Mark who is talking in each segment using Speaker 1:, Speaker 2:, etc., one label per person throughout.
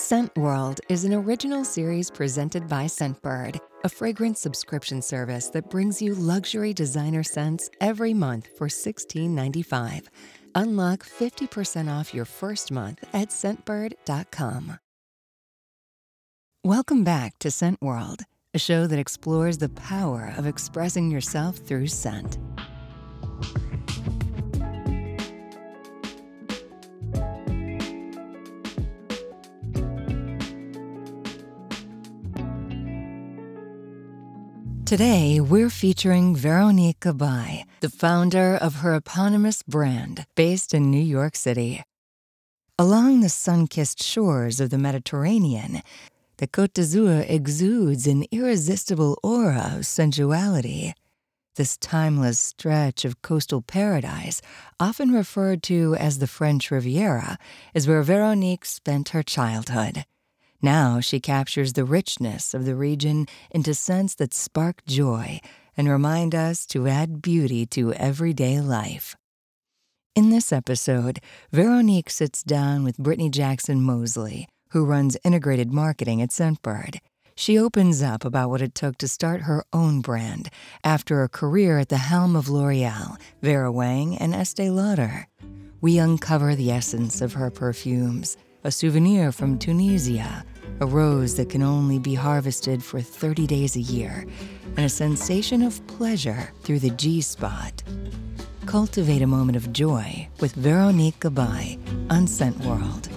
Speaker 1: Scent World is an original series presented by Scentbird, a fragrance subscription service that brings you luxury designer scents every month for $16.95. Unlock 50% off your first month at scentbird.com. Welcome back to Scent World, a show that explores the power of expressing yourself through scent. Today, we're featuring Veronique Gabai, the founder of her eponymous brand based in New York City. Along the sun kissed shores of the Mediterranean, the Côte d'Azur exudes an irresistible aura of sensuality. This timeless stretch of coastal paradise, often referred to as the French Riviera, is where Veronique spent her childhood. Now she captures the richness of the region into scents that spark joy and remind us to add beauty to everyday life. In this episode, Veronique sits down with Brittney Jackson Moseley, who runs integrated marketing at Scentbird. She opens up about what it took to start her own brand after a career at the helm of L'Oreal, Vera Wang, and Estee Lauder. We uncover the essence of her perfumes, a souvenir from Tunisia, a rose that can only be harvested for 30 days a year, and a sensation of pleasure through the G spot. Cultivate a moment of joy with Veronique Gabai on Scent World.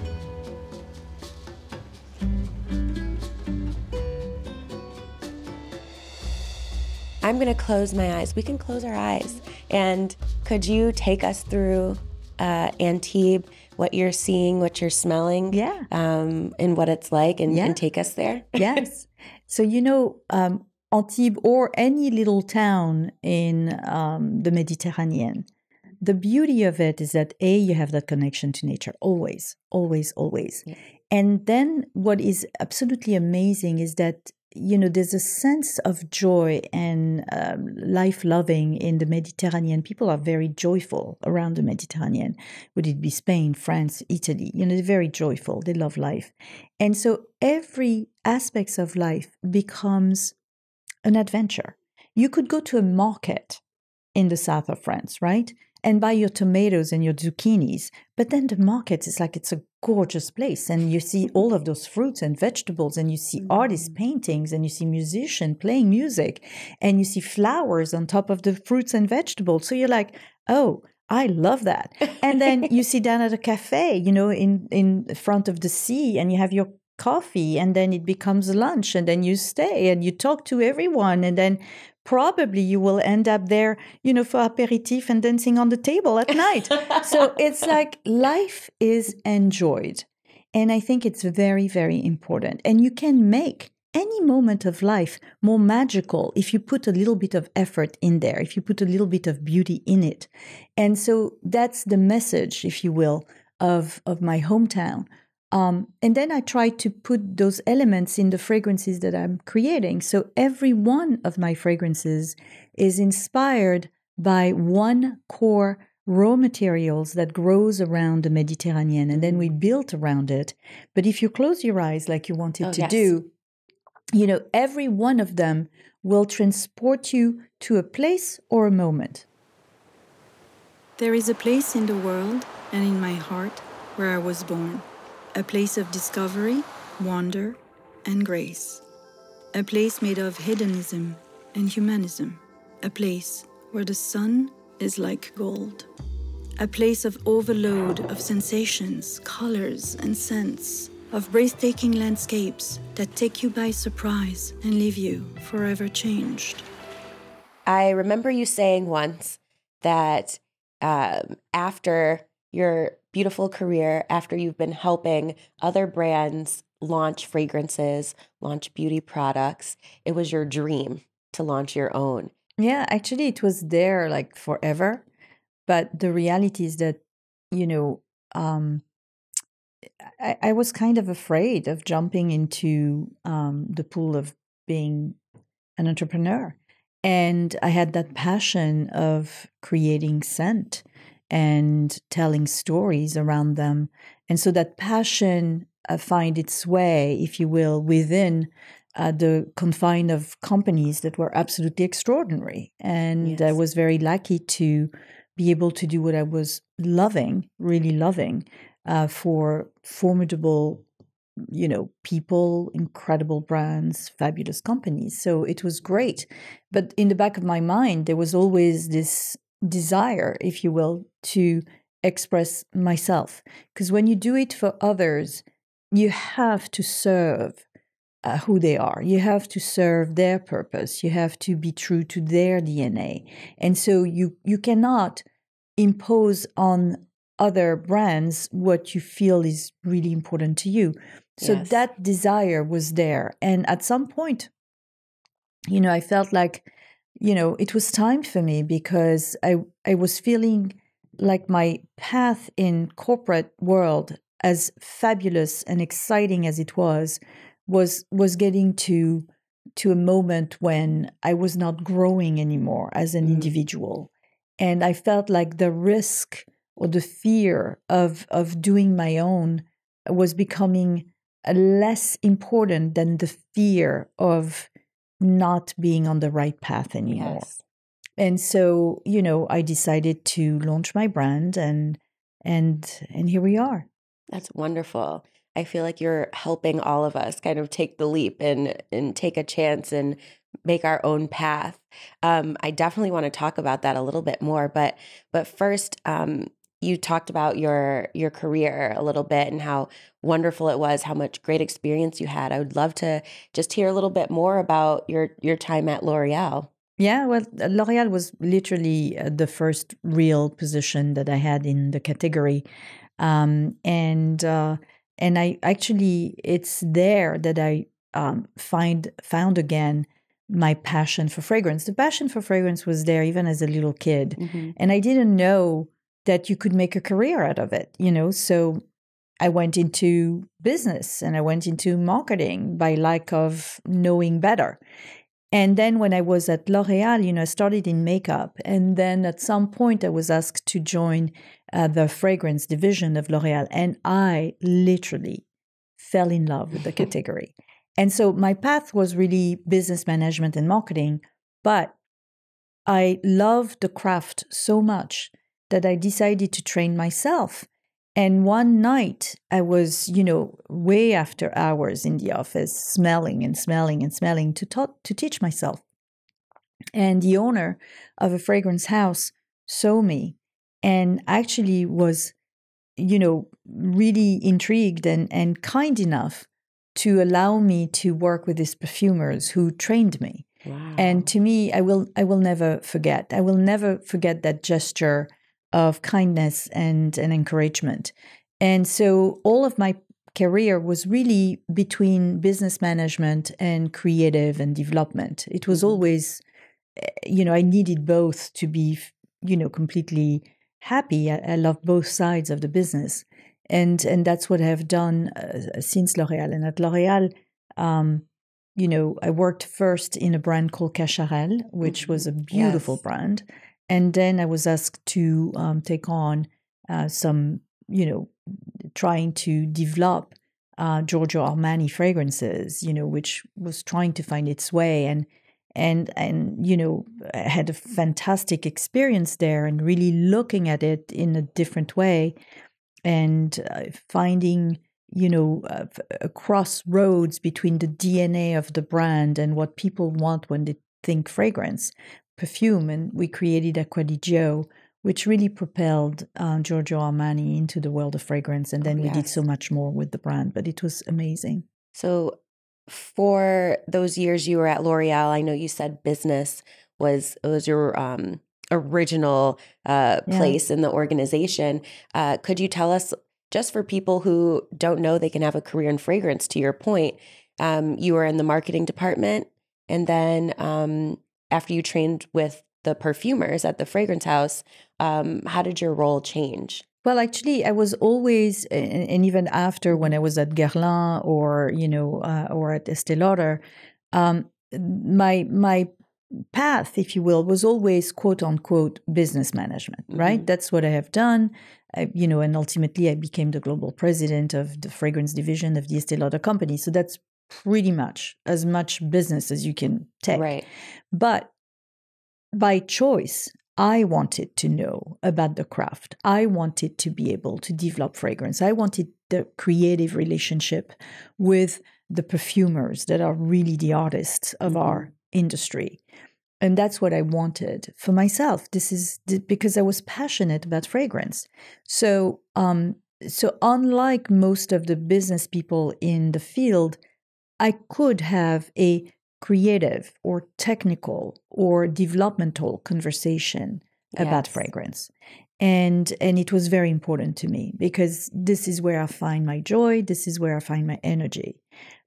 Speaker 2: I'm going to close my eyes. We can close our eyes. And could you take us through uh, Antibes? What you're seeing, what you're smelling,
Speaker 3: yeah,
Speaker 2: um, and what it's like, and,
Speaker 3: yeah.
Speaker 2: and take us there.
Speaker 3: yes. So you know, um, Antibes or any little town in um, the Mediterranean, the beauty of it is that a you have that connection to nature always, always, always, yeah. and then what is absolutely amazing is that you know, there's a sense of joy and um, life loving in the Mediterranean. People are very joyful around the Mediterranean. Would it be Spain, France, Italy? You know, they're very joyful. They love life. And so every aspects of life becomes an adventure. You could go to a market in the south of France, right? And buy your tomatoes and your zucchinis. But then the market is like it's a gorgeous place, and you see all of those fruits and vegetables, and you see mm-hmm. artists' paintings, and you see musicians playing music, and you see flowers on top of the fruits and vegetables. So you're like, oh, I love that. And then you sit down at a cafe, you know, in in front of the sea, and you have your coffee and then it becomes lunch and then you stay and you talk to everyone and then probably you will end up there, you know, for aperitif and dancing on the table at night. so it's like life is enjoyed. And I think it's very, very important. And you can make any moment of life more magical if you put a little bit of effort in there, if you put a little bit of beauty in it. And so that's the message, if you will, of, of my hometown um, and then I try to put those elements in the fragrances that I'm creating. So every one of my fragrances is inspired by one core raw materials that grows around the Mediterranean, and then we built around it. But if you close your eyes like you wanted
Speaker 2: oh,
Speaker 3: to
Speaker 2: yes.
Speaker 3: do, you know, every one of them will transport you to a place or a moment.
Speaker 4: There is a place in the world and in my heart where I was born a place of discovery, wonder, and grace. A place made of hedonism and humanism. A place where the sun is like gold. A place of overload of sensations, colors, and scents, of breathtaking landscapes that take you by surprise and leave you forever changed.
Speaker 2: I remember you saying once that um, after your beautiful career after you've been helping other brands launch fragrances, launch beauty products. It was your dream to launch your own.
Speaker 3: Yeah, actually, it was there like forever. But the reality is that, you know, um, I, I was kind of afraid of jumping into um, the pool of being an entrepreneur. And I had that passion of creating scent and telling stories around them. And so that passion uh, find its way, if you will, within uh, the confine of companies that were absolutely extraordinary. And I was very lucky to be able to do what I was loving, really loving, uh, for formidable, you know, people, incredible brands, fabulous companies. So it was great. But in the back of my mind, there was always this desire, if you will, to express myself. Because when you do it for others, you have to serve uh, who they are. You have to serve their purpose. You have to be true to their DNA. And so you you cannot impose on other brands what you feel is really important to you. So
Speaker 2: Yes.
Speaker 3: that desire was there. And at some point, you know, I felt like, you know, it was time for me because I I was feeling like my path in corporate world as fabulous and exciting as it was was was getting to to a moment when I was not growing anymore as an
Speaker 2: Mm.
Speaker 3: individual and I felt like the risk or the fear of of doing my own was becoming less important than the fear of not being on the right path anymore.
Speaker 2: Yes.
Speaker 3: And so, you know, I decided to launch my brand and and and here we are.
Speaker 2: That's wonderful. I feel like you're helping all of us kind of take the leap and and take a chance and make our own path. Um, I definitely want to talk about that a little bit more, but but first, um, you talked about your your career a little bit and how wonderful it was, how much great experience you had. I would love to just hear a little bit more about your your time at L'Oreal.
Speaker 3: Yeah, well, uh, L'Oreal was literally uh, the first real position that I had in the category, um, and uh, and I actually it's there that I um, find found again my passion for fragrance. The passion for fragrance was there even as a little kid, and I didn't know that you could make a career out of it. You know, so I went into business and I went into marketing by lack of knowing better. And then when I was at L'Oreal, you know, I started in makeup. And then at some point, I was asked to join uh, the fragrance division of L'Oreal. And I literally fell in love with the category. And so my path was really business management and marketing. But I loved the craft so much that I decided to train myself. And one night I was, you know, way after hours in the office, smelling and smelling and smelling to, ta- to teach myself. And the owner of a fragrance house saw me and actually was, you know, really intrigued and, and kind enough to allow me to work with these perfumers who trained me.
Speaker 2: Wow.
Speaker 3: And to me, I will I will never forget. I will never forget that gesture of kindness and, and encouragement. And so all of my career was really between business management and creative and development. It was
Speaker 2: Mhm.
Speaker 3: always, eh, you know, I needed both to be, you know, completely happy. I, I love both sides of the business. And, and that's what I've done uh, since L'Oreal. And at L'Oreal, um, you know, I worked first in a brand called Cacharel, which was a beautiful
Speaker 2: Yes.
Speaker 3: brand. And then I was asked to um, take on uh, some, you know, trying to develop uh, Giorgio Armani fragrances, you know, which was trying to find its way. And and and you know, had a fantastic experience there, and really looking at it in a different way, and uh, finding you know uh, a crossroads between the DNA of the brand and what people want when they think fragrance, perfume, and we created Acqua di Gio, which really propelled uh, Giorgio Armani into the world of fragrance, and then we did so much more with the brand. But it was amazing.
Speaker 2: So, for those years you were at L'Oreal, I know you said business was was your um, original uh,
Speaker 3: Yeah.
Speaker 2: place in the organization. Uh, could you tell us, just for people who don't know, they can have a career in fragrance. To your point, um, you were in the marketing department, and then um, after you trained with the perfumers at the fragrance house, um, how did your role change?
Speaker 3: Well, actually, I was always, and and even after when I was at Guerlain or you know, uh, or at Estée Lauder, um, my my path, if you will, was always quote unquote business management. Right,
Speaker 2: Mhm.
Speaker 3: that's what I have done. I, you know, and ultimately I became the global president of the fragrance division of the Estee Lauder company. So that's pretty much as much business as you can take.
Speaker 2: Right.
Speaker 3: But by choice, I wanted to know about the craft. I wanted to be able to develop fragrance. I wanted the creative relationship with the perfumers that are really the artists of our
Speaker 2: Mm-hmm.
Speaker 3: industry. And that's what I wanted for myself. This is because I was passionate about fragrance. So, um, so unlike most of the business people in the field, I could have a creative or technical or developmental conversation about fragrance. And and it was very important to me because this is where i find my joy this is where i find my energy.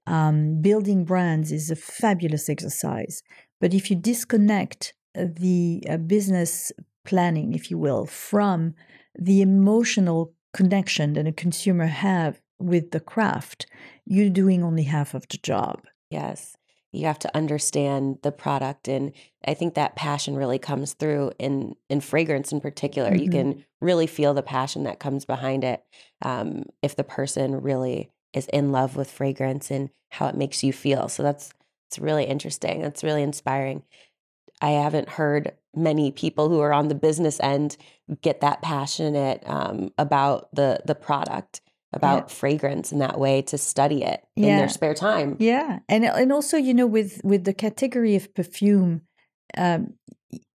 Speaker 3: Um, building brands is a fabulous exercise but if you disconnect the uh, business planning if you will from the emotional connection that a consumer have with the craft you're doing only half of the job
Speaker 2: Yes. You have to understand the product and I think that passion really comes through in in fragrance in particular. You
Speaker 3: Mhm.
Speaker 2: can really feel the passion that comes behind it um, if the person really is in love with fragrance and how it makes you feel. So that's it's really interesting. That's really inspiring. I haven't heard many people who are on the business end get that passionate um, about the the product, about fragrance in that way to study it in their spare time.
Speaker 3: Yeah, and and also you know with with the category of perfume, um,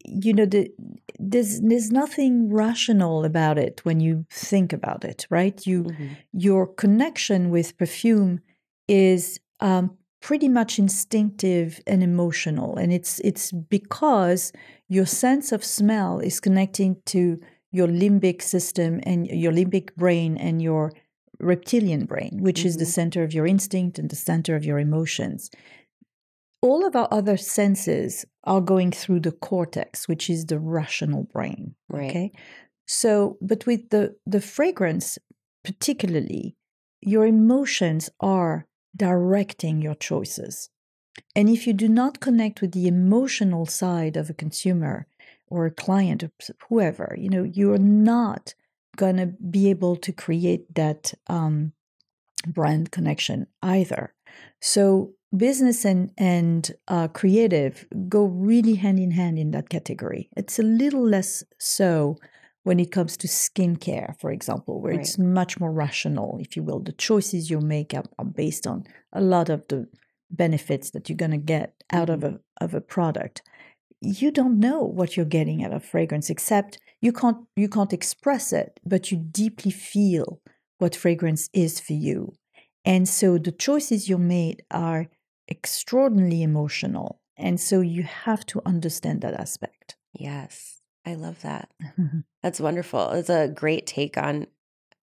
Speaker 3: you know the there's there's nothing rational about it when you think about it, right? You
Speaker 2: Mhm.
Speaker 3: your connection with perfume is um, pretty much instinctive and emotional, and it's it's because your sense of smell is connecting to your limbic system and your limbic brain and your reptilian brain, which is the
Speaker 2: Mhm.
Speaker 3: center of your instinct and the center of your emotions. All of our other senses are going through the cortex, which is the rational brain.
Speaker 2: Right.
Speaker 3: Okay. So, but with the, the fragrance, particularly, your emotions are directing your choices. And if you do not connect with the emotional side of a consumer or a client or whoever, you know, you're not going to be able to create that um, brand connection either. So business and and uh, creative go really hand in hand in that category. It's a little less so when it comes to skincare, for example, where it's much more rational, if you will. The choices you make are, are based on a lot of the benefits that you're going to get out of a of a product. You don't know what you're getting out of fragrance, except you can't you can't express it, but you deeply feel what fragrance is for you. And so the choices you made are extraordinarily emotional. And so you have to understand that aspect.
Speaker 2: Yes. I love that. Mm-hmm. That's wonderful. It's a great take on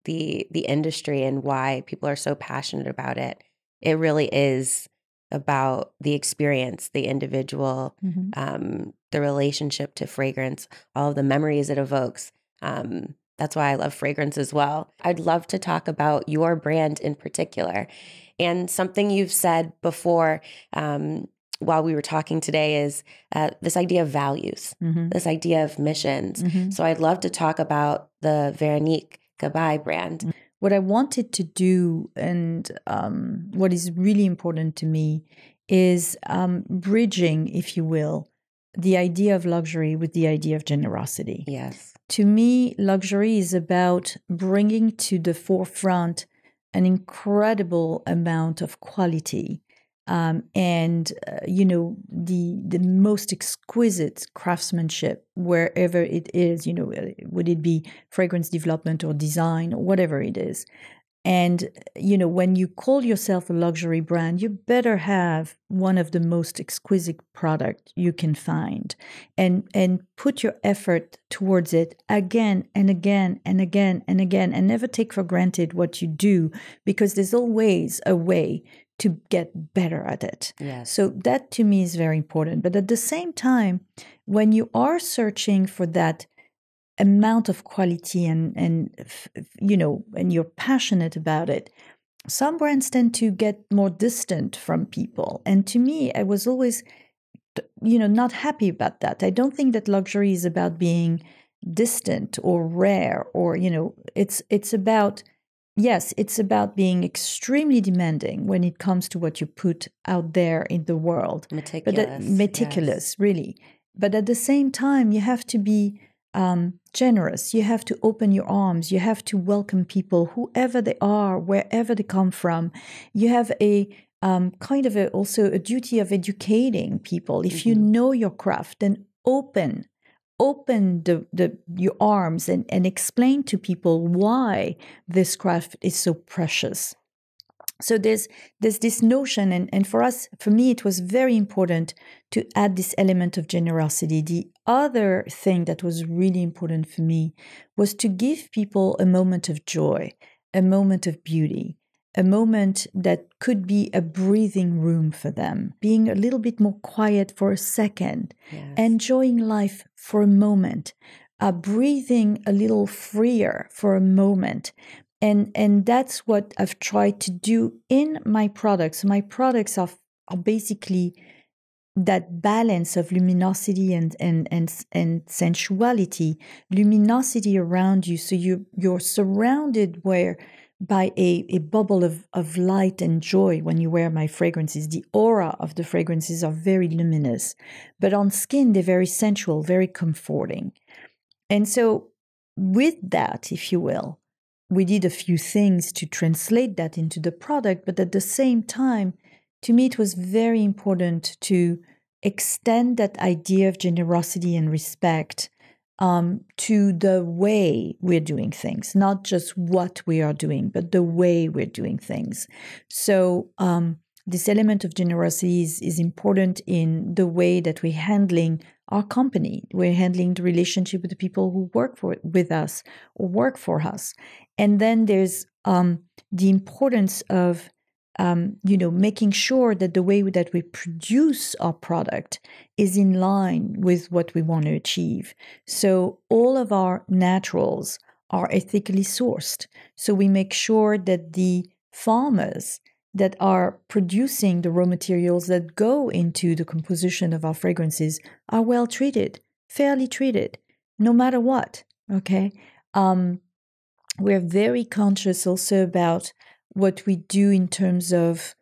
Speaker 2: the the industry and why people are so passionate about it. It really is about the experience, the individual,
Speaker 3: Mhm.
Speaker 2: um, the relationship to fragrance, all of the memories it evokes. Um, that's why I love fragrance as well. I'd love to talk about your brand in particular. And something you've said before um, while we were talking today is uh, this idea of values,
Speaker 3: Mhm.
Speaker 2: this idea of missions.
Speaker 3: Mhm.
Speaker 2: So I'd love to talk about the Veronique Gabai brand.
Speaker 3: What I wanted to do, and um, what is really important to me, is um, bridging, if you will, the idea of luxury with the idea of generosity.
Speaker 2: Yes.
Speaker 3: To me, luxury is about bringing to the forefront an incredible amount of quality um, and uh, you know the the most exquisite craftsmanship wherever it is. You know, uh, would it be fragrance development or design or whatever it is. And you know, when you call yourself a luxury brand, you better have one of the most exquisite product you can find, and and put your effort towards it again and again and again and again, and never take for granted what you do because there's always a way to get better at it.
Speaker 2: Yes.
Speaker 3: So that to me is very important. But at the same time, when you are searching for that amount of quality and and you know and you're passionate about it some brands tend to get more distant from people and to me i was always you know not happy about that i don't think that luxury is about being distant or rare or you know it's it's about yes it's about being extremely demanding when it comes to what you put out there in the world.
Speaker 2: Meticulous.
Speaker 3: but uh, meticulous really. But at the same time you have to be um, generous. You have to open your arms. You have to welcome people whoever they are wherever they come from. You have a um, kind of a, also a duty of educating people. If you
Speaker 2: Mhm.
Speaker 3: know your craft then open open the, the your arms and, and explain to people why this craft is so precious. So there's there's this notion and, and for us for me it was very important to add this element of generosity. The other thing that was really important for me was to give people a moment of joy a moment of beauty a moment that could be a breathing room for them being a little bit more quiet for a second
Speaker 2: Yes.
Speaker 3: enjoying life for a moment, uh, breathing a little freer for a moment. And, and that's what I've tried to do in my products. My products are, are basically that balance of luminosity and, and, and, and sensuality, luminosity around you. So you, you're surrounded where by a, a bubble of, of light and joy when you wear my fragrances. The aura of the fragrances are very luminous, but on skin, they're very sensual, very comforting. And so, with that, if you will, we did a few things to translate that into the product, but at the same time, to me, it was very important to extend that idea of generosity and respect um, to the way we're doing things, not just what we are doing, but the way we're doing things. So, um, this element of generosity is, is important in the way that we're handling our company. We're handling the relationship with the people who work for with us or work for us. And then there's um, the importance of um, you know, making sure that the way that we produce our product is in line with what we want to achieve. So all of our naturals are ethically sourced. So we make sure that the farmers that are producing the raw materials that go into the composition of our fragrances are well treated, fairly treated, no matter what. Okay. Um, we're very conscious also about what we do in terms of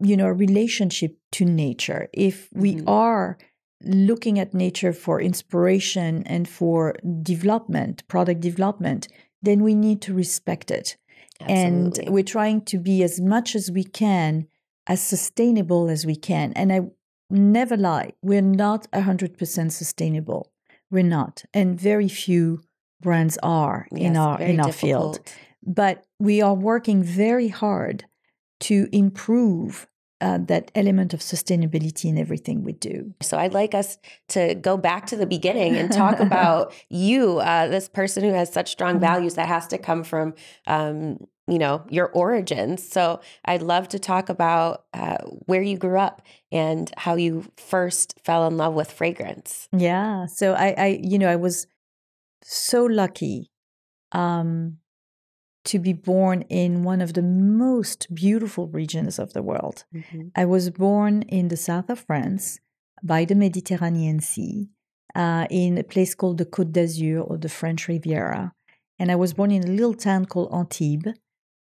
Speaker 3: you know relationship to nature. If we
Speaker 2: Mhm.
Speaker 3: are looking at nature for inspiration and for development product development then we need to respect it. And we're trying to be as much as we can as sustainable as we can. And i never lie we're not 100% sustainable. We're not. And very few brands are in our in our field. but we are working very hard to improve uh, that element of sustainability in everything we do.
Speaker 2: So I'd like us to go back to the beginning and talk about you, uh, this person who has such strong
Speaker 3: Mhm.
Speaker 2: values that has to come from, um, you know, your origins. So I'd love to talk about uh, where you grew up and how you first fell in love with fragrance.
Speaker 3: Yeah. So I, I you know, I was so lucky um, to be born in one of the most beautiful regions of the world. I was born in the south of France by the Mediterranean Sea uh, in a place called the Côte d'Azur or the French Riviera. And I was born in a little town called Antibes.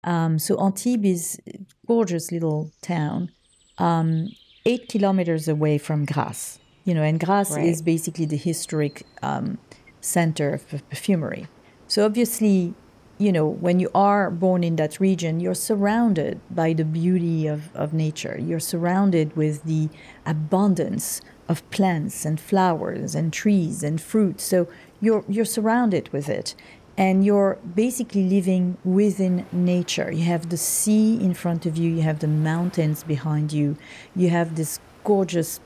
Speaker 3: Um, so Antibes is a gorgeous little town, um, eight kilometers away from Grasse. You know, and Grasse
Speaker 2: Right.
Speaker 3: is basically the historic um, center of perfumery. So obviously, you know, when you are born in that region, you're surrounded by the beauty of, of nature. You're surrounded with the abundance of plants and flowers and trees and fruits. So you're you're surrounded with it. And you're basically living within nature. You have the sea in front of you, you have the mountains behind you, you have this gorgeous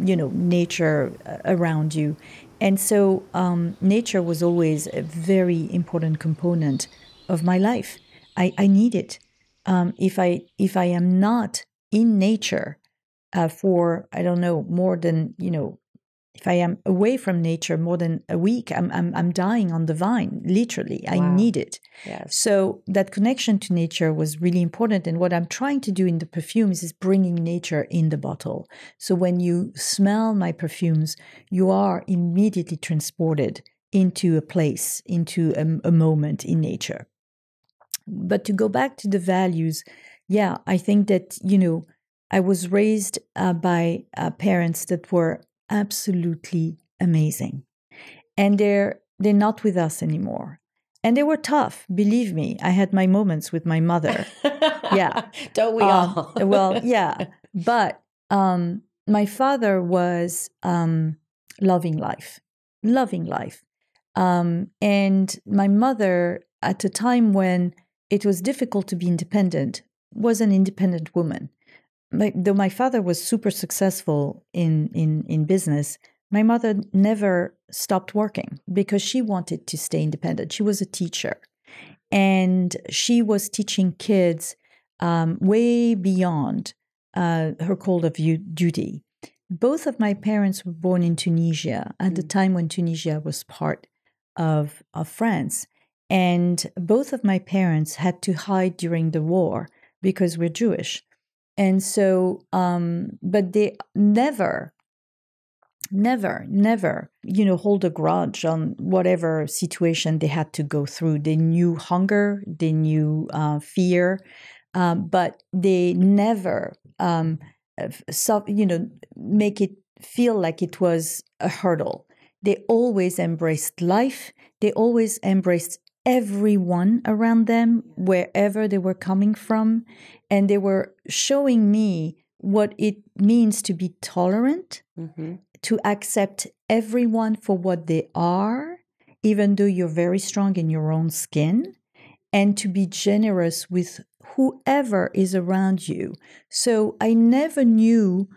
Speaker 3: you know nature uh, around you and so um, nature was always a very important component of my life. I, I need it. Um, if i if i am not in nature uh, for i don't know more than you know if i am away from nature more than a week i'm i'm, I'm dying on the vine literally i need it
Speaker 2: Yes.
Speaker 3: so that connection to nature was really important. And what I'm trying to do in the perfumes is bringing nature in the bottle. So when you smell my perfumes, you are immediately transported into a place, into a, a moment in nature. But to go back to the values, yeah, I think that, you know, I was raised uh, by uh, parents that were absolutely amazing. And they're they're not with us anymore. And they were tough, believe me. I had my moments with my mother. yeah.
Speaker 2: Don't we um, all?
Speaker 3: well, yeah. But um, my father was um, loving life, loving life. Um, and my mother, at a time when it was difficult to be independent, was an independent woman. My, though my father was super successful in, in, in business, my mother never stopped working because she wanted to stay independent. She was a teacher and she was teaching kids um, way beyond uh, her call of duty. Both of my parents were born in Tunisia at mm. the time when Tunisia was part of, of France. And both of my parents had to hide during the war because we're Jewish. And so, um, but they never, never, never, you know, hold a grudge on whatever situation they had to go through. They knew hunger, they knew uh, fear, um, but they never, um, so, you know, make it feel like it was a hurdle. They always embraced life. They always embraced everyone around them, wherever they were coming from. And they were showing me what it means to be tolerant, mm-hmm. to accept everyone for what they are, even though you're very strong in your own skin, and to be generous with whoever is around you. So I never knew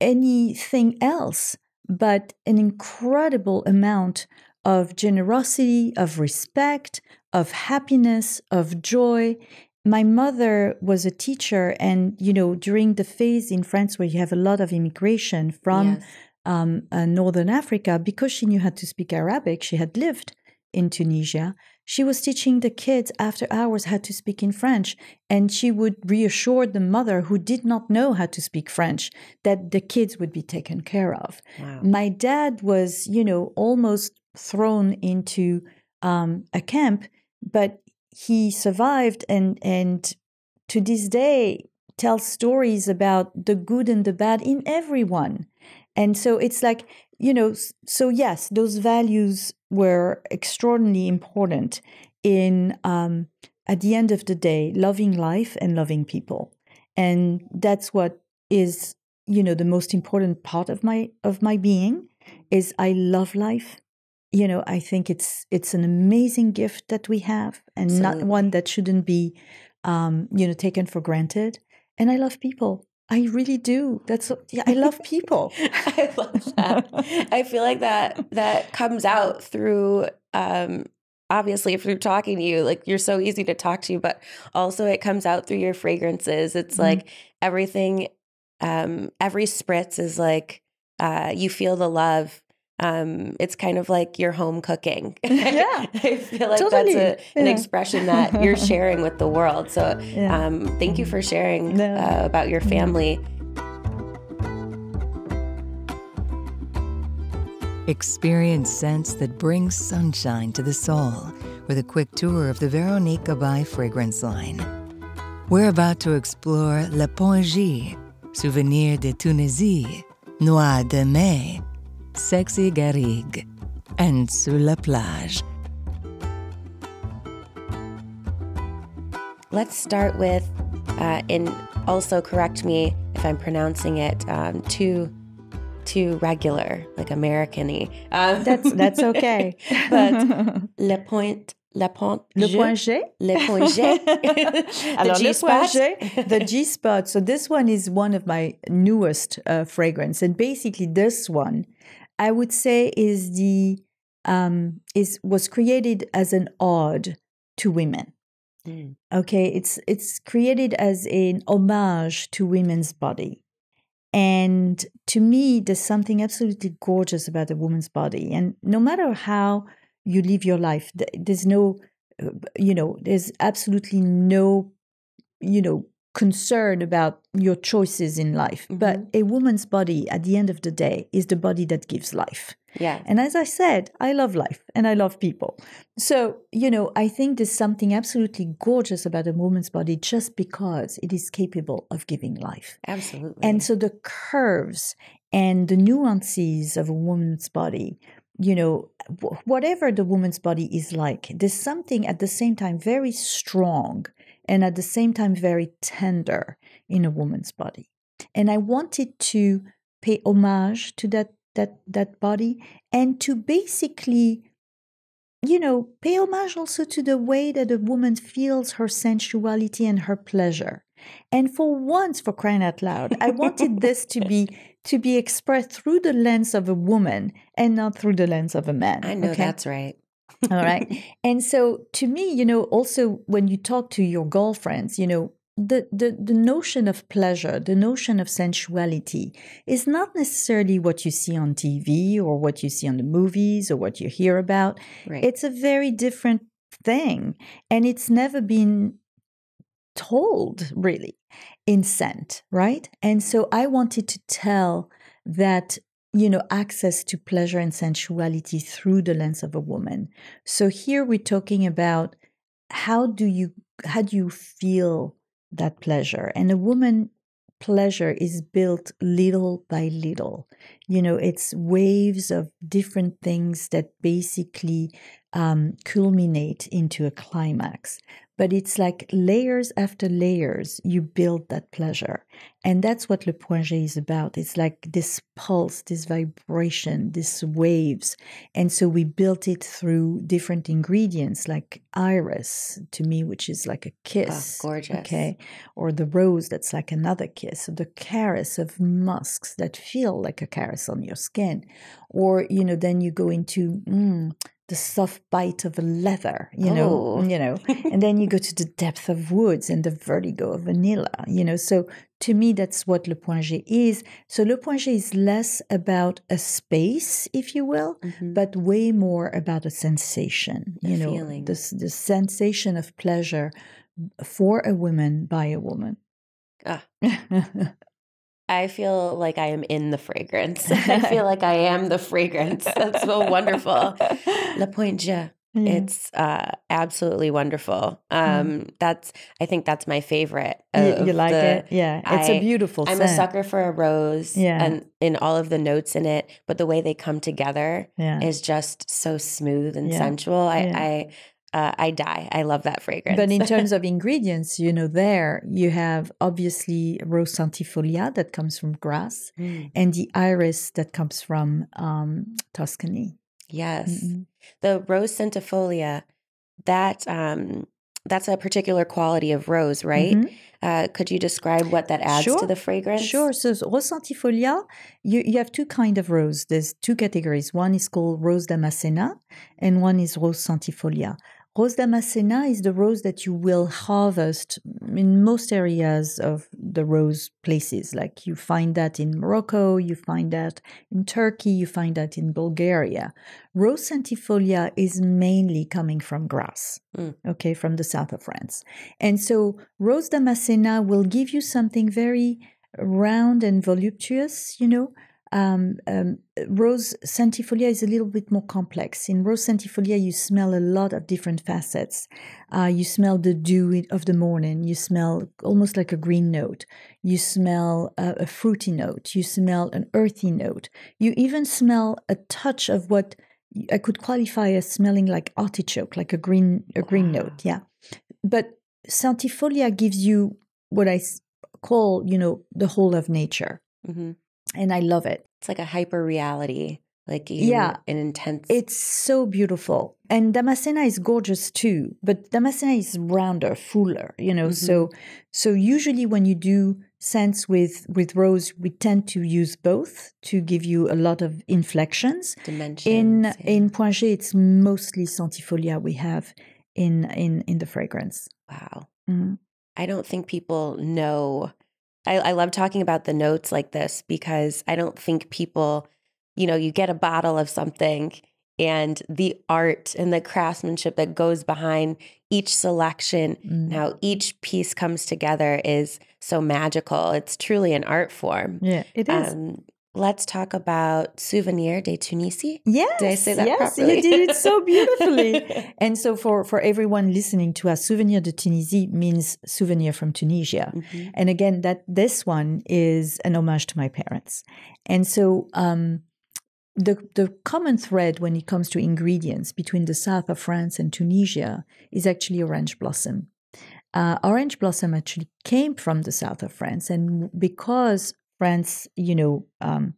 Speaker 3: anything else but an incredible amount of generosity, of respect, of happiness, of joy. My mother was a teacher, and you know, during the phase in France where you have a lot of immigration from yes. um, uh, Northern Africa, because she knew how to speak Arabic, she had lived in Tunisia. She was teaching the kids after hours how to speak in French, and she would reassure the mother who did not know how to speak French that the kids would be taken care of. Wow. My dad was, you know, almost thrown into um, a camp, but he survived and and to this day tells stories about the good and the bad in everyone. And so it's like, you know, so yes, those values were extraordinarily important in, um, at the end of the day, loving life and loving people. And that's what is, you know, the most important part of my of my being is I love life. You know, I think it's it's an amazing gift that we have, and Absolutely. not one that shouldn't be, um, you know, taken for granted. And I love people. I really do. That's yeah, I love people.
Speaker 2: I love that. I feel like that that comes out through um obviously through talking to you. Like you're so easy to talk to, but also it comes out through your fragrances. It's mm-hmm. like everything um every spritz is like uh you feel the love um, it's kind of like your home cooking.
Speaker 3: Yeah,
Speaker 2: I feel like totally. that's a, an yeah. expression that you're sharing with the world. So, yeah. um, thank you for sharing no. uh, about your family.
Speaker 1: Experience scents that bring sunshine to the soul with a quick tour of the Veronique Gabai fragrance line. We're about to explore Le Point G, Souvenir de Tunisie, Noix de Mai, Sexy Garrigue, and Sur la Plage.
Speaker 2: Let's start with, uh, and also correct me if I'm pronouncing it um, too too regular, like American-y.
Speaker 3: Um, that's that's okay.
Speaker 2: but Le Point
Speaker 3: La Point Le Point G.
Speaker 2: Le Point G.
Speaker 3: Alors, G spot. the G spot. So this one is one of my newest uh, fragrance, and basically this one I would say is the um, is was created as an ode to women. Mm. Okay, it's it's created as an homage to women's body. And to me, there's something absolutely gorgeous about a woman's body. And no matter how you live your life, there's no, uh, you know, there's absolutely no, you know, concerned about your choices in life. But
Speaker 2: Mm-hmm.
Speaker 3: a woman's body, at the end of the day, is the body that gives life.
Speaker 2: Yeah.
Speaker 3: And as I said, I love life and I love people. So, you know, I think there's something absolutely gorgeous about a woman's body just because it is capable of giving life.
Speaker 2: Absolutely.
Speaker 3: And so the curves and the nuances of a woman's body, you know, whatever the woman's body is like, there's something at the same time very strong and at the same time very tender in a woman's body. And I wanted to pay homage to that that that body and to basically you know pay homage also to the way that a woman feels her sensuality and her pleasure and for once for crying out loud i wanted this to be to be expressed through the lens of a woman and not through the lens of a man
Speaker 2: I know
Speaker 3: okay?
Speaker 2: that's right.
Speaker 3: All right. And so to me you know also when you talk to your girlfriends you know the, the the notion of pleasure the notion of sensuality is not necessarily what you see on tv or what you see on the movies or what you hear about.
Speaker 2: Right.
Speaker 3: it's a very different thing and it's never been told really in scent right? And so i wanted to tell that you know access to pleasure and sensuality through the lens of a woman. So here we're talking about how do you how do you feel that pleasure? And a woman pleasure is built little by little. You know it's waves of different things that basically um, culminate into a climax but it's like layers after layers you build that pleasure. And that's what le point G is about. It's like this pulse this vibration this waves. And so we built it through different ingredients like iris to me which is like a kiss
Speaker 2: Oh, gorgeous.
Speaker 3: okay? Or the rose that's like another kiss. Or the caress of musks that feel like a caress on your skin. Or you know then you go into mm, the soft bite of a leather you know
Speaker 2: Oh.
Speaker 3: you know and then you go to the depth of woods and the vertigo of vanilla you know so to me that's what le point is so le point is less about a space if you will
Speaker 2: Mhm.
Speaker 3: but way more about a sensation
Speaker 2: The
Speaker 3: you know
Speaker 2: feeling.
Speaker 3: the, the sensation of pleasure for a woman by a woman
Speaker 2: Ah. I feel like I am in the fragrance. I feel like I am the fragrance. That's so wonderful. La Pointe.
Speaker 3: Yeah.
Speaker 2: It's uh, absolutely wonderful. Um, That's I think that's my favorite.
Speaker 3: you, you like
Speaker 2: the-
Speaker 3: it yeah it's a
Speaker 2: I-
Speaker 3: beautiful scent.
Speaker 2: I'm a sucker for a rose,
Speaker 3: Yeah.
Speaker 2: and in all of the notes in it, but the way they come together
Speaker 3: yeah
Speaker 2: is just so smooth and
Speaker 3: Yeah.
Speaker 2: sensual. I
Speaker 3: Yeah.
Speaker 2: I uh, I die. I love that fragrance.
Speaker 3: But in terms of ingredients, you know, there you have obviously rose centifolia that comes from Grasse
Speaker 2: Mm,
Speaker 3: and the iris that comes from um, Tuscany.
Speaker 2: yes,
Speaker 3: Mhm.
Speaker 2: the rose centifolia, that um, that's a particular quality of rose, right?
Speaker 3: Mhm.
Speaker 2: Uh, could you describe what that adds
Speaker 3: Sure,
Speaker 2: to the fragrance?
Speaker 3: Sure. So rose centifolia, you, you have two kind of rose. There's two categories. One is called rose damascena and one is rose centifolia. Rose damascena is the rose that you will harvest in most areas of the rose places. Like you find that in Morocco, you find that in Turkey, you find that in Bulgaria. Rose centifolia is mainly coming from Grasse,
Speaker 2: Mm.
Speaker 3: okay, from the south of France. And so Rose Damascena will give you something very round and voluptuous, you know. Um, um, Rose Centifolia is a little bit more complex. In Rose Centifolia, you smell a lot of different facets. Uh, you smell the dew of the morning. You smell almost like a green note. You smell a, a fruity note. You smell an earthy note. You even smell a touch of what I could qualify as smelling like artichoke, like a green a green
Speaker 2: Wow.
Speaker 3: note. Yeah, but Centifolia gives you what I call, you know, the whole of nature,
Speaker 2: hmm
Speaker 3: and I love it.
Speaker 2: It's like a hyper reality, like
Speaker 3: Yeah.
Speaker 2: an intense.
Speaker 3: It's so beautiful, and Damascena is gorgeous too. But Damascena is rounder, fuller, you know. So, so usually when you do scents with with rose, we tend to use both to give you a lot of inflections.
Speaker 2: dimensions.
Speaker 3: In
Speaker 2: yeah.
Speaker 3: in Point it's mostly Centifolia we have in in in the fragrance.
Speaker 2: wow.
Speaker 3: Mhm.
Speaker 2: I don't think people know. I, I love talking about the notes like this because I don't think people, you know, you get a bottle of something and the art and the craftsmanship that goes behind each selection,
Speaker 3: Mm.
Speaker 2: how each piece comes together is so magical. It's truly an art form.
Speaker 3: Yeah, it is.
Speaker 2: Um, let's talk about Souvenir de Tunisie.
Speaker 3: yes,
Speaker 2: Did I say that
Speaker 3: yes,
Speaker 2: properly?
Speaker 3: you did it so beautifully. and so, for for everyone listening to us, Souvenir de Tunisie means souvenir from Tunisia.
Speaker 2: Mhm.
Speaker 3: And again, that this one is an homage to my parents. And so um, the the common thread when it comes to ingredients between the south of France and Tunisia is actually orange blossom. Uh, orange blossom actually came from the south of France, and because France, you know, um,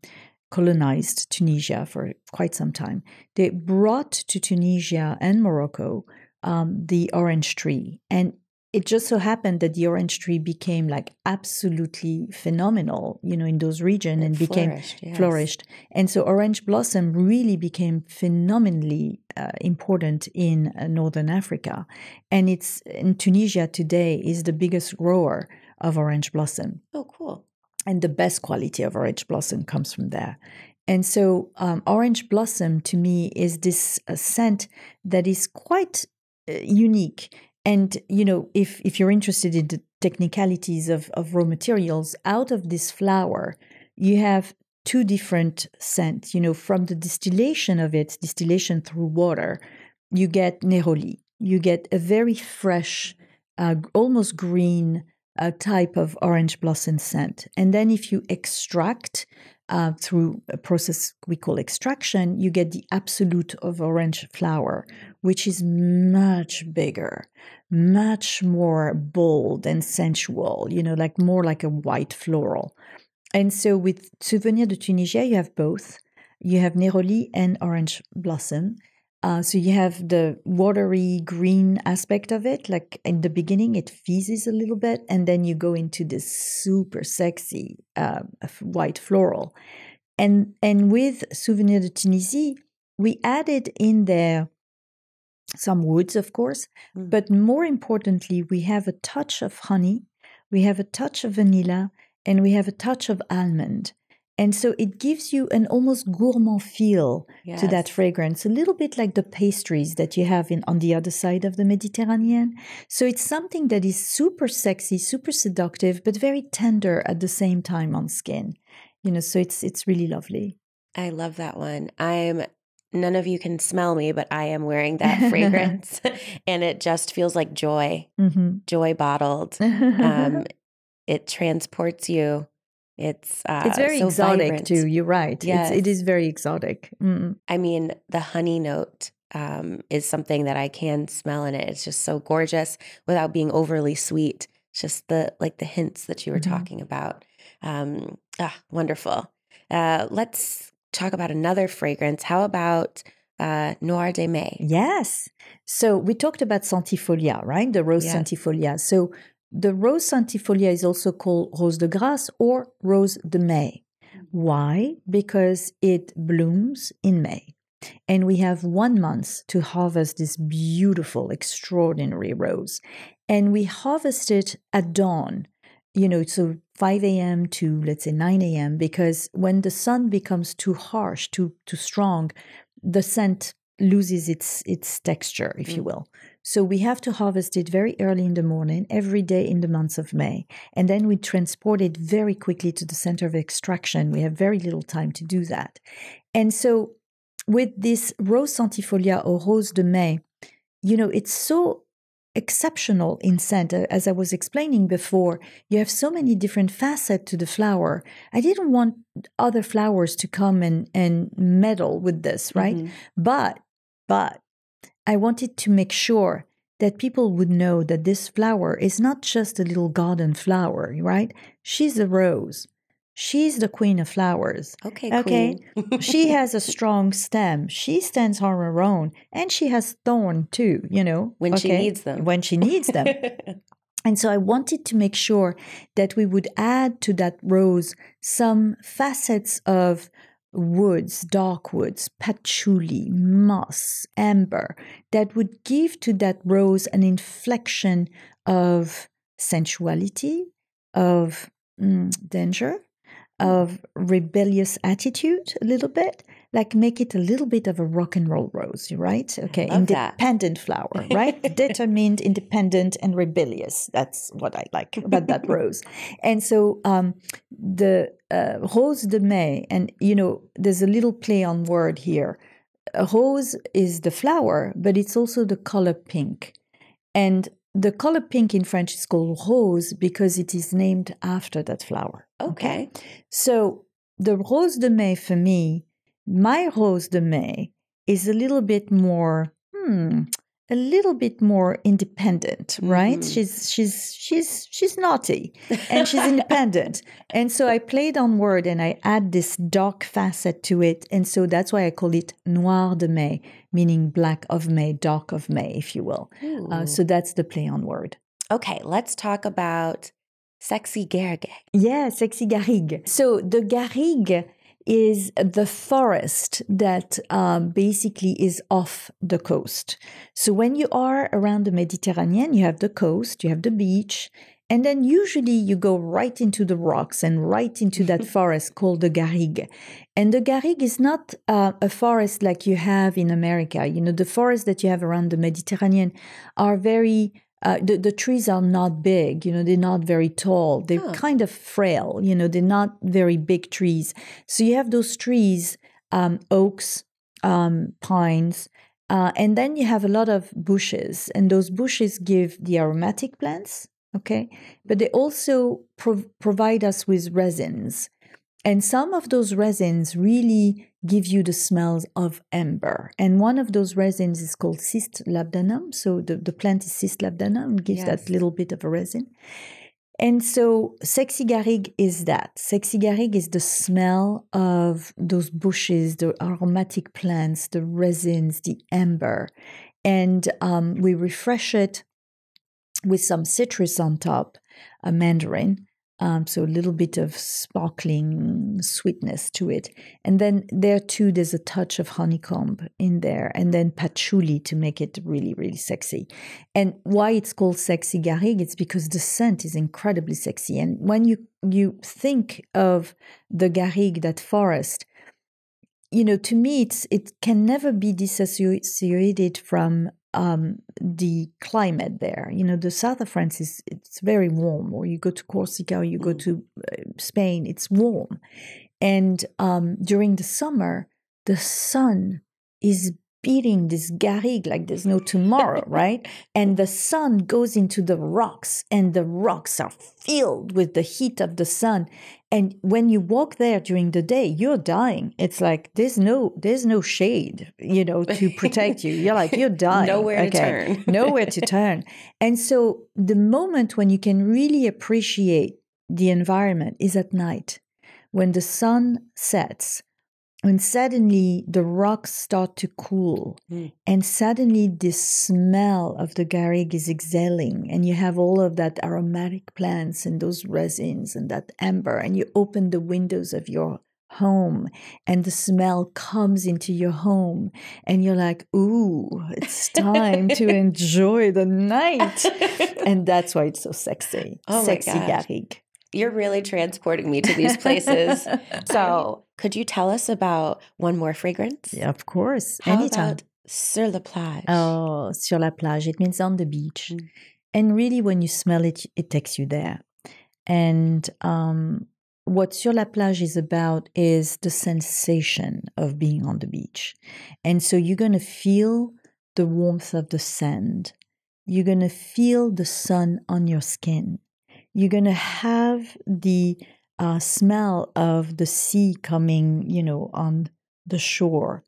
Speaker 3: colonized Tunisia for quite some time, they brought to Tunisia and Morocco um, the orange tree, and it just so happened that the orange tree became like absolutely phenomenal, you know, in those regions and became
Speaker 2: flourished, yes.
Speaker 3: flourished. And so orange blossom really became phenomenally uh, important in uh, northern Africa, and it's in Tunisia today is the biggest grower of orange blossom
Speaker 2: Oh, cool.
Speaker 3: And the best quality of orange blossom comes from there. And so, um, orange blossom to me is this uh, scent that is quite uh, unique. And you know, if if you're interested in the technicalities of of raw materials, out of this flower, you have two different scents. You know, from the distillation of it, distillation through water, you get neroli. You get a very fresh, uh, almost green a type of orange blossom scent. And then if you extract uh, through a process we call extraction, you get the absolute of orange flower, which is much bigger, much more bold and sensual, you know, like more like a white floral. And so with Souvenir de Tunisia, you have both. You have Neroli and orange blossom. Uh, so you have the watery green aspect of it. Like in the beginning, it fizzes a little bit, and then you go into this super sexy uh, white floral. And and with Souvenir de Tunisie, we added in there some woods, of course,
Speaker 2: Mm.
Speaker 3: but more importantly, we have a touch of honey, we have a touch of vanilla, and we have a touch of almond. And so it gives you an almost gourmand feel to that fragrance, a little bit like the pastries that you have in on the other side of the Mediterranean. So it's something that is super sexy, super seductive, but very tender at the same time on skin. You know, so it's it's really lovely.
Speaker 2: I love that one. I'm none of you can smell me, but I am wearing that fragrance and it just feels like joy,
Speaker 3: hmm
Speaker 2: joy bottled. Um, it transports you. It's uh,
Speaker 3: it's very
Speaker 2: so
Speaker 3: exotic
Speaker 2: vibrant.
Speaker 3: too. You're right. It's, it
Speaker 2: Yes.
Speaker 3: is very exotic. Mm.
Speaker 2: I mean, the honey note um, is something that I can smell in it. It's just so gorgeous without being overly sweet. It's just the like the hints that you were
Speaker 3: Mhm.
Speaker 2: talking about. Um, ah, wonderful. Uh, let's talk about another fragrance. How about uh, Noir de Mai?
Speaker 3: Yes. So we talked about Centifolia, right? The rose
Speaker 2: Yeah.
Speaker 3: Centifolia. So the rose Centifolia is also called Rose de Grasse or Rose de Mai. Why? Because it blooms in May. And we have one month to harvest this beautiful, extraordinary rose. And we harvest it at dawn, you know, so 5 a.m. to let's say 9 a.m. because when the sun becomes too harsh, too too strong, the scent loses its its texture, if you
Speaker 2: Mm.
Speaker 3: will. So we have to harvest it very early in the morning, every day in the months of May, and then we transport it very quickly to the center of extraction. We have very little time to do that, and so with this rose centifolia or rose de Mai, you know, it's so exceptional in scent. As I was explaining before, you have so many different facets to the flower. I didn't want other flowers to come and, and meddle with this, right?
Speaker 2: Mhm.
Speaker 3: But, but I wanted to make sure that people would know that this flower is not just a little garden flower, right? She's a rose. She's the queen of flowers.
Speaker 2: Okay,
Speaker 3: Okay. She has a strong stem. She stands on her own, and she has thorn too. You know,
Speaker 2: When she needs them.
Speaker 3: When she needs them. And so I wanted to make sure that we would add to that rose some facets of woods, dark woods, patchouli, moss, amber, that would give to that rose an inflection of sensuality, of mm, danger, of rebellious attitude, a little bit, like make it a little bit of a rock and roll rose, right? Okay,
Speaker 2: love that.
Speaker 3: independent flower, right? Determined, independent, and rebellious. That's what I like about that rose. And so um, the uh, rose de mai, and you know, there's a little play on word here. A rose is the flower, but it's also the color pink. And the color pink in French is called rose because it is named after that flower.
Speaker 2: Okay.
Speaker 3: So the rose de mai for me, my rose de mai is a little bit more, hmm, a little bit more independent, right?
Speaker 2: Mhm.
Speaker 3: She's she's she's she's naughty and she's independent. And so I played on word and I add this dark facet to it. And so that's why I call it noir de mai, meaning black of May, dark of May, if you will. Uh, so that's the play on word.
Speaker 2: okay, let's talk about sexy garrigue.
Speaker 3: Yeah, sexy garrigue. So the garrigue is the forest that um, basically is off the coast. So when you are around the Mediterranean, you have the coast, you have the beach, and then usually you go right into the rocks and right into that forest called the garrigue. And the garrigue is not uh, a forest like you have in America. You know, the forests that you have around the Mediterranean are very uh, the, the trees are not big, you know, they're not very tall. They're
Speaker 2: Huh.
Speaker 3: kind of frail, you know, they're not very big trees. So you have those trees, um, oaks, um, pines, uh, and then you have a lot of bushes, and those bushes give the aromatic plants, okay? But they also prov- provide us with resins. And some of those resins really give you the smells of amber. And one of those resins is called ciste labdanum. So the, the plant is ciste labdanum and gives
Speaker 2: Yes.
Speaker 3: that little bit of a resin. And so sexy garrigue is that. Sexy garrigue is the smell of those bushes, the aromatic plants, the resins, the amber. And um, we refresh it with some citrus on top, a mandarin. Um, so a little bit of sparkling sweetness to it. And then there too, there's a touch of honeycomb in there, and then patchouli to make it really, really sexy. And why it's called sexy garrigue, it's because the scent is incredibly sexy. And when you you think of the garrigue, that forest, you know, to me, it's it can never be disassociated from um, the climate there. You know, the south of France is it's very warm. Or you go to Corsica, or you go
Speaker 2: Mm.
Speaker 3: to uh, Spain, it's warm. And um, during the summer, the sun is beating this garrigue like there's no tomorrow, right? And the sun goes into the rocks, and the rocks are filled with the heat of the sun. And when you walk there during the day, you're dying. It's like there's no there's no shade, you know, to protect you. You're like you're dying.
Speaker 2: Nowhere to turn.
Speaker 3: nowhere to turn. And so the moment when you can really appreciate the environment is at night, when the sun sets, when suddenly the rocks start to cool,
Speaker 2: Mm.
Speaker 3: and suddenly the smell of the garrigue is exhaling, and you have all of that aromatic plants and those resins and that amber, and you open the windows of your home and the smell comes into your home and you're like ooh it's time to enjoy the night. And that's why it's so sexy
Speaker 2: Oh
Speaker 3: sexy garrigue
Speaker 2: You're really transporting me to these places. so, could you tell us about one more fragrance?
Speaker 3: yeah, of course
Speaker 2: How
Speaker 3: anytime
Speaker 2: about Sur la plage?
Speaker 3: Oh, sur la plage. It means on the beach.
Speaker 2: Mm.
Speaker 3: And really, when you smell it, it takes you there. And um, what sur la plage is about is the sensation of being on the beach. And so you're going to feel the warmth of the sand. You're going to feel the sun on your skin. You're going to have the uh, smell of the sea coming, you know, on the shore.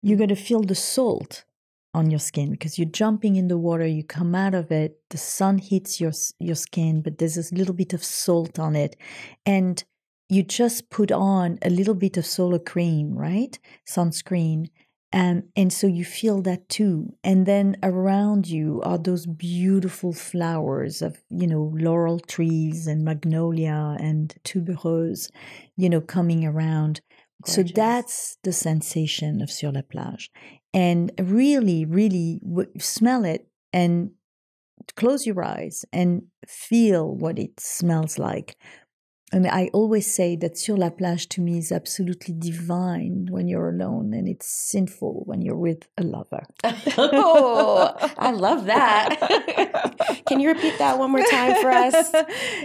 Speaker 3: You're going to feel the salt on your skin because you're jumping in the water, you come out of it, the sun hits your your skin, but there's a little bit of salt on it, and you just put on a little bit of solar cream, right, sunscreen, and and so you feel that too. And then around you are those beautiful flowers of you know laurel trees and magnolia and tuberose, you know, coming around. So that's the sensation of sur la plage and really, really w- smell it and close your eyes and feel what it smells like. And I always say that sur la plage to me is absolutely divine when you're alone, and it's sinful when you're with a lover.
Speaker 2: oh, I love that. Can you repeat that one more time for us?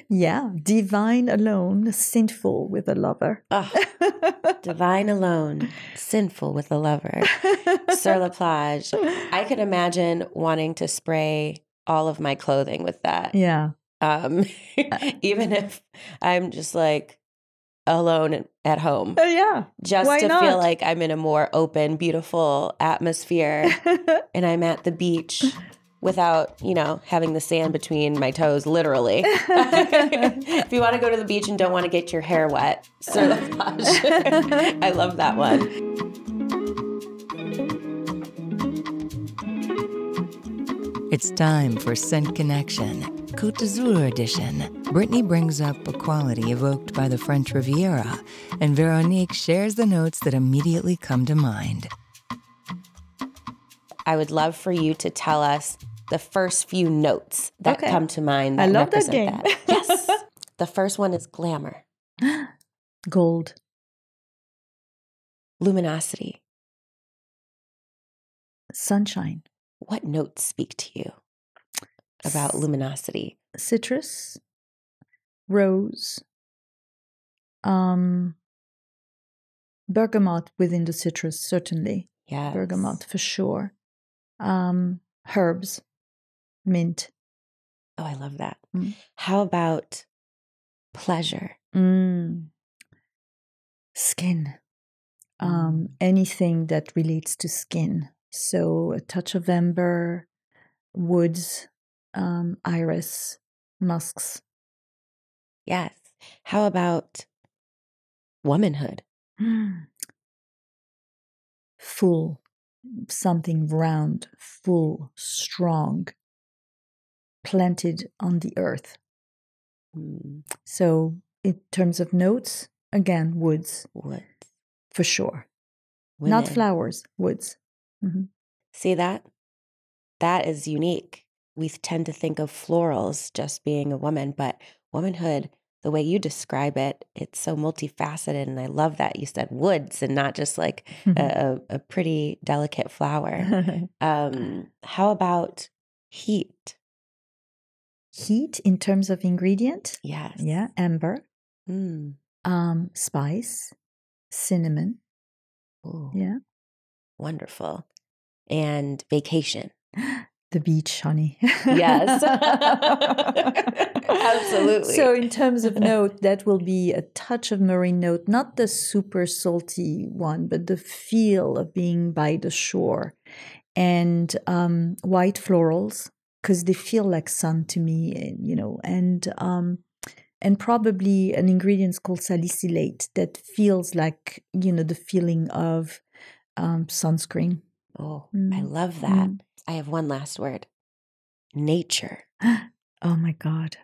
Speaker 3: Yeah, divine alone, sinful with a lover.
Speaker 2: Oh, divine alone, sinful with a lover. Sur la plage. I could imagine wanting to spray all of my clothing with that.
Speaker 3: Yeah.
Speaker 2: Um, even if I'm just like alone at home,
Speaker 3: Oh, yeah.
Speaker 2: just
Speaker 3: why
Speaker 2: to feel like I'm in a more open, beautiful atmosphere and I'm at the beach without, you know, having the sand between my toes, literally. if you want to go to the beach and don't want to get your hair wet, la. I love that one.
Speaker 1: It's time for Scent Connection, Côte d'Azur edition. Brittney brings up a quality evoked by the French Riviera, and Veronique shares the notes that immediately come to mind.
Speaker 2: I would love for you to tell us the first few notes that
Speaker 3: Okay.
Speaker 2: come to mind that
Speaker 3: I love that game.
Speaker 2: that. Yes. the first one is glamour,
Speaker 3: Gold,
Speaker 2: luminosity.
Speaker 3: sunshine,
Speaker 2: What notes speak to you about luminosity?
Speaker 3: citrus, rose, um, bergamot within the citrus, certainly.
Speaker 2: Yes.
Speaker 3: Bergamot for sure. Um, herbs, mint.
Speaker 2: Oh, I love that.
Speaker 3: Mm.
Speaker 2: How about pleasure?
Speaker 3: Mm. Skin. Um, anything that relates to skin. So a touch of amber, woods, um, iris, musks.
Speaker 2: Yes. How about womanhood?
Speaker 3: Full, something round, full, strong, planted on the earth.
Speaker 2: Mm,
Speaker 3: So in terms of notes, again, woods
Speaker 2: Woods.
Speaker 3: for sure. Not flowers, woods. Mhm.
Speaker 2: See that? That is unique. We tend to think of florals just being a woman, but womanhood, the way you describe it, it's so multifaceted. And I love that you said woods and not just like a, a, a pretty delicate flower. Um, how about heat?
Speaker 3: Heat in terms of ingredient,
Speaker 2: Yes.
Speaker 3: yeah, amber,
Speaker 2: Mm.
Speaker 3: um, spice, cinnamon,
Speaker 2: Ooh,
Speaker 3: yeah,
Speaker 2: Wonderful. And vacation.
Speaker 3: the beach, honey.
Speaker 2: Yes. Absolutely.
Speaker 3: So, in terms of note, that will be a touch of marine note, not the super salty one, but the feel of being by the shore, and um, white florals because they feel like sun to me, and, you know, and um, and probably an ingredient called salicylate that feels like you know the feeling of um, sunscreen.
Speaker 2: Oh, I
Speaker 3: Mm,
Speaker 2: love that.
Speaker 3: mm.
Speaker 2: I have one last word nature.
Speaker 3: Oh my God.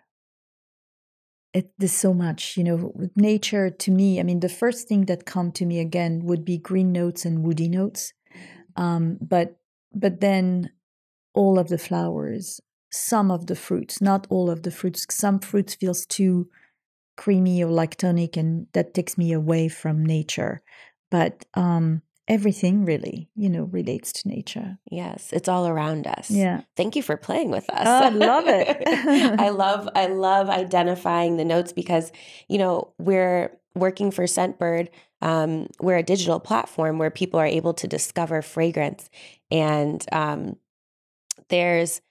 Speaker 3: It, there's so much, you know, with nature to me. I mean, the first thing that come to me again would be green notes and woody notes. Um, but but then all of the flowers, some of the fruits, not all of the fruits. Some fruits feels too creamy or like tonic, and that takes me away from nature. But um, everything really, you know, relates to nature.
Speaker 2: Yes, it's all around us.
Speaker 3: Yeah.
Speaker 2: Thank you for playing with us.
Speaker 3: Oh, I love it.
Speaker 2: I love I love identifying the notes because you know we're working for Scentbird. Um, we're a digital platform where people are able to discover fragrance, and um, there's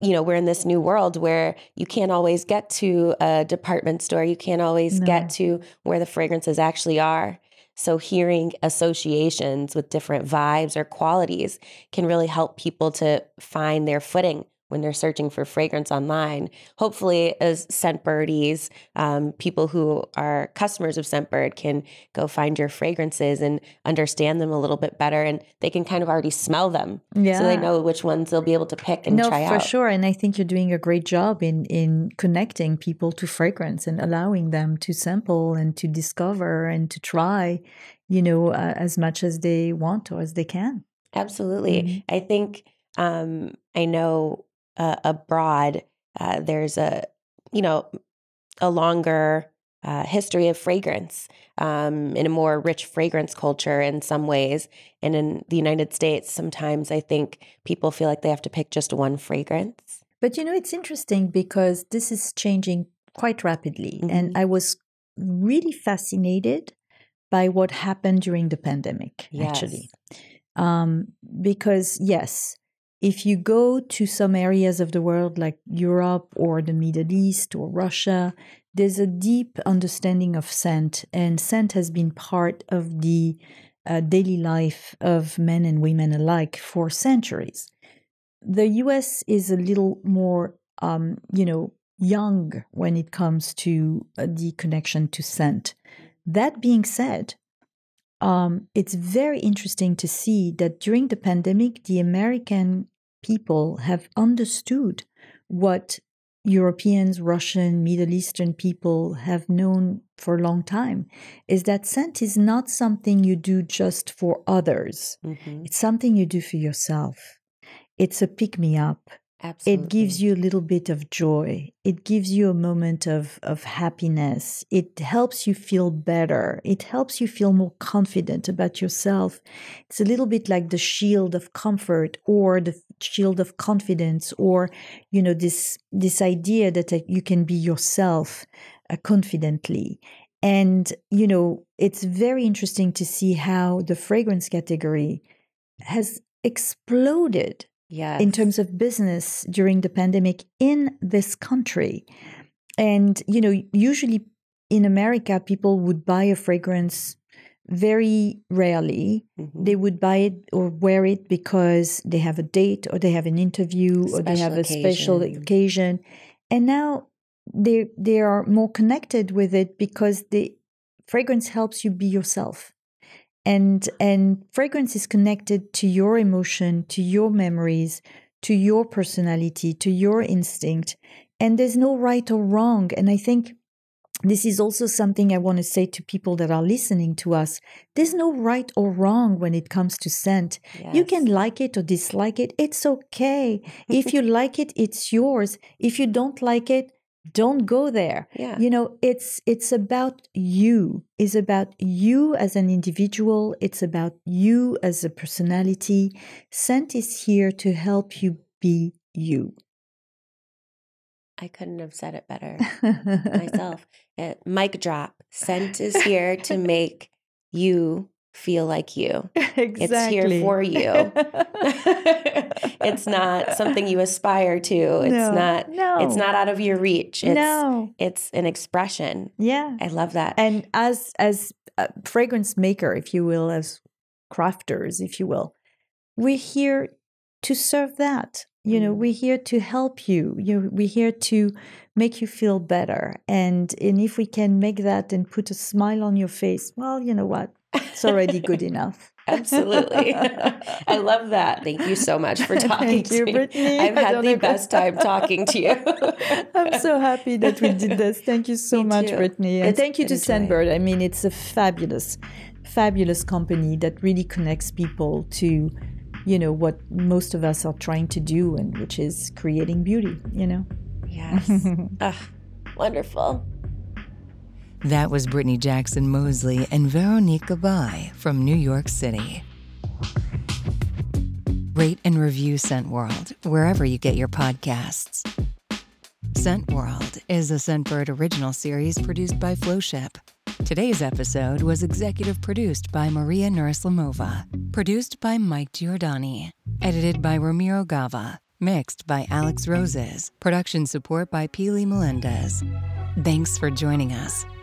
Speaker 2: you know we're in this new world where you can't always get to a department store. You can't always
Speaker 3: No.
Speaker 2: get to where the fragrances actually are. So, hearing associations with different vibes or qualities can really help people to find their footing when they're searching for fragrance online. Hopefully, as Scentbirdies, um, people who are customers of Scentbird can go find your fragrances and understand them a little bit better, and they can kind of already smell them,
Speaker 3: Yeah.
Speaker 2: so they know which ones they'll be able to pick and
Speaker 3: no,
Speaker 2: try out.
Speaker 3: for sure. And I think you're doing a great job in in connecting people to fragrance and allowing them to sample and to discover and to try, you know, uh, as much as they want or as they can.
Speaker 2: Absolutely.
Speaker 3: Mhm.
Speaker 2: I think um, I know uh, abroad uh, there's a you know a longer uh, history of fragrance um, in a more rich fragrance culture in some ways. And in the United States, sometimes I think people feel like they have to pick just one fragrance.
Speaker 3: But you know, it's interesting because this is changing quite rapidly.
Speaker 2: Mhm.
Speaker 3: And I was really fascinated by what happened during the pandemic, actually. Um, because, yes, if you go to some areas of the world like Europe or the Middle East or Russia, there's a deep understanding of scent, and scent has been part of the uh, daily life of men and women alike for centuries. The US is a little more, um, you know, young when it comes to uh, the connection to scent. That being said, um, it's very interesting to see that during the pandemic, the American people have understood what Europeans, Russian, Middle Eastern people have known for a long time is that scent is not something you do just for others.
Speaker 2: Mhm.
Speaker 3: It's something you do for yourself. It's a pick me up.
Speaker 2: Absolutely.
Speaker 3: It gives you a little bit of joy. It gives you a moment of, of happiness. It helps you feel better. It helps you feel more confident about yourself. It's a little bit like the shield of comfort or the shield of confidence or, you know, this, this idea that you can be yourself uh, confidently. And, you know, it's very interesting to see how the fragrance category has exploded
Speaker 2: Yes.
Speaker 3: in terms of business during the pandemic in this country. And, you know, usually in America, people would buy a fragrance very rarely.
Speaker 2: Mhm.
Speaker 3: They would buy it or wear it because they have a date or they have an interview or they have
Speaker 2: Special
Speaker 3: a special
Speaker 2: occasion.
Speaker 3: occasion. And now they they are more connected with it because the fragrance helps you be yourself and and fragrance is connected to your emotion to your memories to your personality to your instinct. And there's no right or wrong. And i think this is also something i want to say to people that are listening to us. There's no right or wrong when it comes to scent. You can like it or dislike it. It's okay. If you like it it's yours. If you don't like it don't go there
Speaker 2: Yeah.
Speaker 3: you know it's it's about you is about you as an individual it's about you as a personality scent is here to help you be you
Speaker 2: I couldn't have said it better myself. It, mic drop. Scent is here to make you feel like you.
Speaker 3: exactly
Speaker 2: It's here for you. it's not something you aspire to. It's
Speaker 3: No,
Speaker 2: not
Speaker 3: no
Speaker 2: it's not out of your reach. It's
Speaker 3: no
Speaker 2: it's an expression.
Speaker 3: yeah
Speaker 2: I love that.
Speaker 3: and as as a fragrance maker if you will as crafters if you will we're here to serve that you know
Speaker 2: Mm.
Speaker 3: we're here to help you you we're here to make you feel better and and if we can make that and put a smile on your face well you know what it's already good enough
Speaker 2: Absolutely. I love that. Thank you so much for talking
Speaker 3: Thank
Speaker 2: to
Speaker 3: you,
Speaker 2: me.
Speaker 3: Brittney.
Speaker 2: I've had the best time talking to you.
Speaker 3: I'm so happy that we did this. Thank you so
Speaker 2: Me
Speaker 3: much,
Speaker 2: too.
Speaker 3: Brittney. And
Speaker 2: It's
Speaker 3: thank you to. Scentbird. I mean, it's a fabulous, fabulous company that really connects people to, you know, what most of us are trying to do, and which is creating beauty, you know?
Speaker 2: yes. Ugh, wonderful.
Speaker 1: That was Brittney Jackson Moseley and Veronique Gabai from New York City. Rate and review Scent World wherever you get your podcasts. Scent World is a Scentbird original series produced by Flowship. Today's episode was executive produced by Maria Nurislamova, produced by Mike Giordani, edited by Ramiro Gava, mixed by Alex Roses, production support by Peely Melendez. Thanks for joining us.